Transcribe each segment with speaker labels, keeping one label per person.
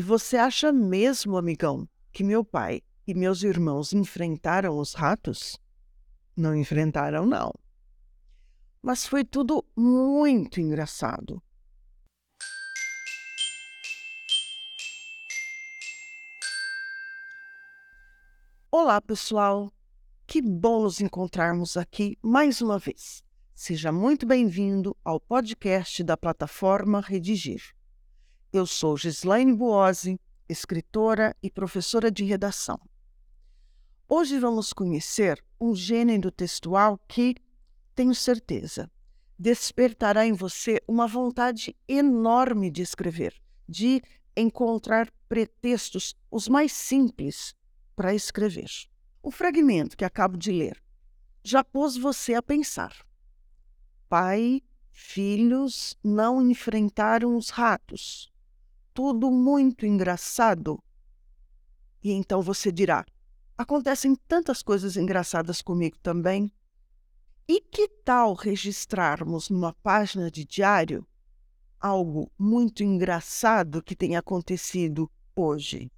Speaker 1: E você acha mesmo, amigão, que meu pai e meus irmãos enfrentaram os ratos? Não enfrentaram, não. Mas foi tudo muito engraçado. Olá, pessoal! Que bom nos encontrarmos aqui mais uma vez. Seja muito bem-vindo ao podcast da plataforma Redigir. Eu sou Gislaine Buozzi, escritora e professora de redação. Hoje vamos conhecer um gênero textual que, tenho certeza, despertará em você uma vontade enorme de escrever, de encontrar pretextos os mais simples para escrever. O fragmento que acabo de ler já pôs você a pensar. Pai, filhos não enfrentaram os ratos. Tudo muito engraçado. E então você dirá: acontecem tantas coisas engraçadas comigo também. E que tal registrarmos numa página de diário algo muito engraçado que tenha acontecido hoje?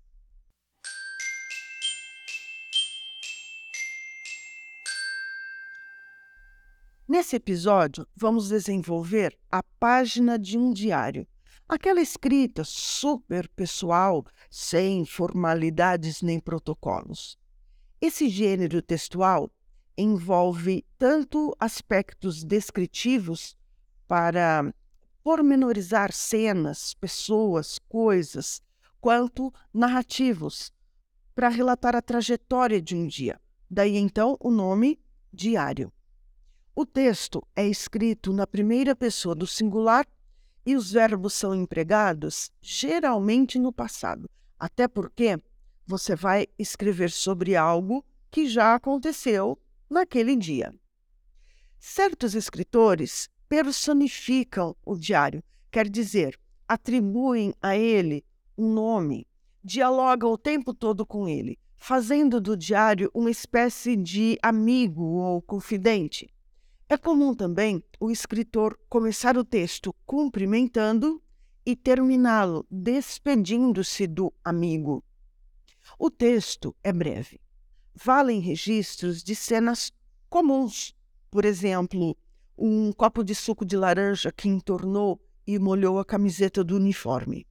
Speaker 1: Nesse episódio, vamos desenvolver a página de um diário, aquela escrita super pessoal, sem formalidades nem protocolos. Esse gênero textual envolve tanto aspectos descritivos para pormenorizar cenas, pessoas, coisas, quanto narrativos para relatar a trajetória de um dia. Daí então o nome diário. O texto é escrito na primeira pessoa do singular e os verbos são empregados geralmente no passado, até porque você vai escrever sobre algo que já aconteceu naquele dia. Certos escritores personificam o diário, quer dizer, atribuem a ele um nome, dialogam o tempo todo com ele, fazendo do diário uma espécie de amigo ou confidente. É comum também o escritor começar o texto cumprimentando e terminá-lo despedindo-se do amigo. O texto é breve. Valem registros de cenas comuns, por exemplo, um copo de suco de laranja que entornou e molhou a camiseta do uniforme.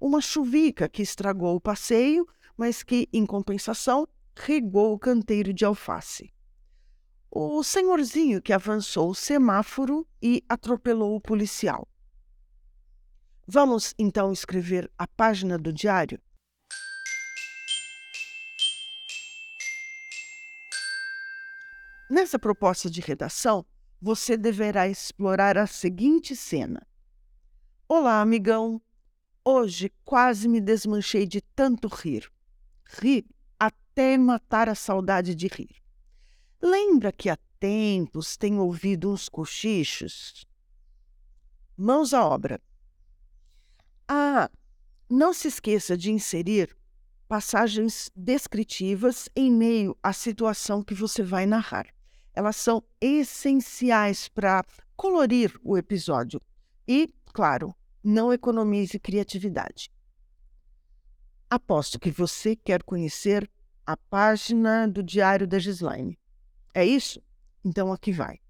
Speaker 1: Uma chuvica que estragou o passeio, mas que, em compensação, regou o canteiro de alface o senhorzinho que avançou o semáforo e atropelou o policial. Vamos então escrever a página do diário? Nessa proposta de redação, você deverá explorar a seguinte cena. Olá, amigão. Hoje quase me desmanchei de tanto rir. Ri até matar a saudade de rir. Lembra que há tempos tenho ouvido uns cochichos? Mãos à obra. Ah, não se esqueça de inserir passagens descritivas em meio à situação que você vai narrar. Elas são essenciais para colorir o episódio. E, claro, não economize criatividade. Aposto que você quer conhecer a página do Diário da Gislaine. É isso? Então aqui vai.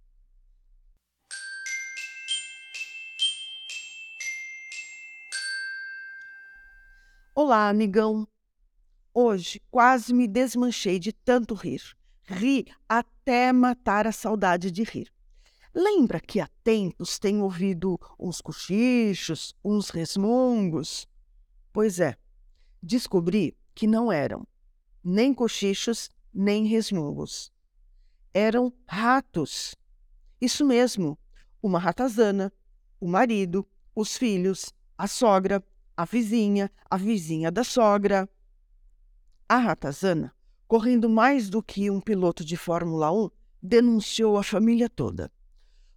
Speaker 1: Olá, amigão. Hoje quase me desmanchei de tanto rir. Ri até matar a saudade de rir. Lembra que há tempos tenho ouvido uns cochichos, uns resmungos? Pois é, descobri que não eram nem cochichos, nem resmungos eram ratos. Isso mesmo, uma ratazana, o marido, os filhos, a sogra, a vizinha, a vizinha da sogra. A ratazana, correndo mais do que um piloto de Fórmula 1, denunciou a família toda.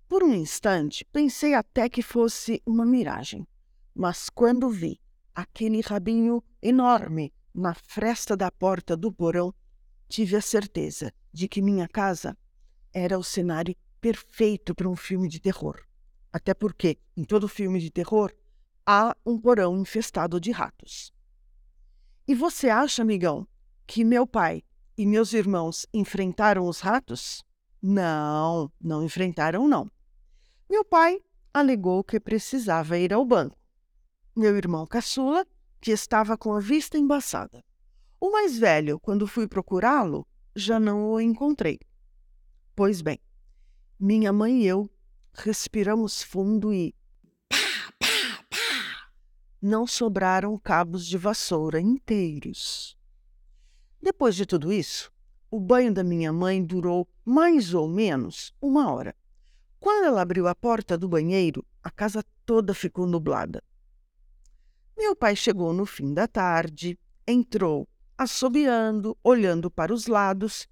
Speaker 1: Por um instante, pensei até que fosse uma miragem, mas quando vi aquele rabinho enorme na fresta da porta do porão, tive a certeza de que minha casa era o cenário perfeito para um filme de terror. Até porque, em todo filme de terror, há um porão infestado de ratos. E você acha, amigão, que meu pai e meus irmãos enfrentaram os ratos? Não, não enfrentaram, não. Meu pai alegou que precisava ir ao banco. Meu irmão caçula, que estava com a vista embaçada. O mais velho, quando fui procurá-lo, já não o encontrei. Pois bem, minha mãe e eu respiramos fundo e. Pá, pá, pá! Não sobraram cabos de vassoura inteiros. Depois de tudo isso, o banho da minha mãe durou mais ou menos uma hora. Quando ela abriu a porta do banheiro, a casa toda ficou nublada. Meu pai chegou no fim da tarde, entrou, assobiando, olhando para os lados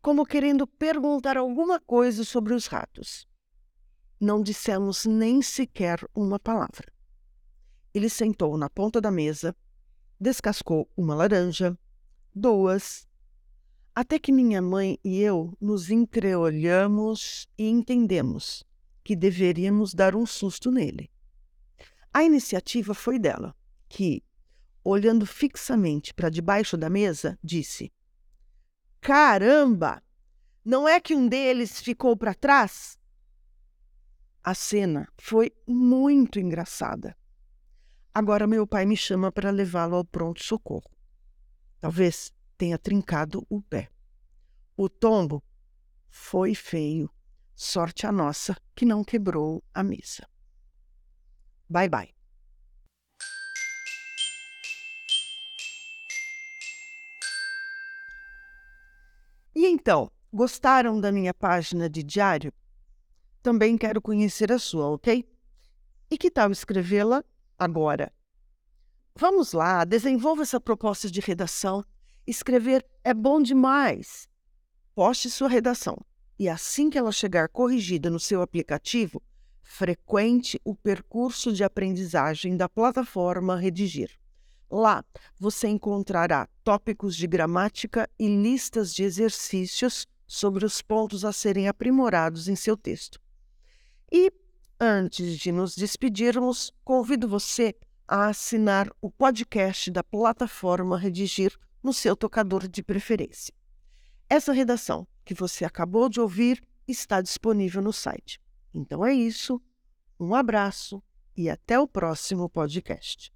Speaker 1: como querendo perguntar alguma coisa sobre os ratos. Não dissemos nem sequer uma palavra. Ele sentou na ponta da mesa, descascou uma laranja, duas, até que minha mãe e eu nos entreolhamos e entendemos que deveríamos dar um susto nele. A iniciativa foi dela, que, olhando fixamente para debaixo da mesa, disse: Caramba! Não é que um deles ficou para trás? A cena foi muito engraçada. Agora meu pai me chama para levá-lo ao pronto-socorro. Talvez tenha trincado o pé. O tombo foi feio. Sorte a nossa que não quebrou a mesa. Bye bye. Então, gostaram da minha página de diário? Também quero conhecer a sua, ok? E que tal escrevê-la agora? Vamos lá, desenvolva essa proposta de redação. Escrever é bom demais. Poste sua redação e assim que ela chegar corrigida no seu aplicativo, frequente o percurso de aprendizagem da plataforma Redigir. Lá você encontrará tópicos de gramática e listas de exercícios sobre os pontos a serem aprimorados em seu texto. E, antes de nos despedirmos, convido você a assinar o podcast da plataforma Redigir no seu tocador de preferência. Essa redação que você acabou de ouvir está disponível no site. Então é isso, um abraço e até o próximo podcast.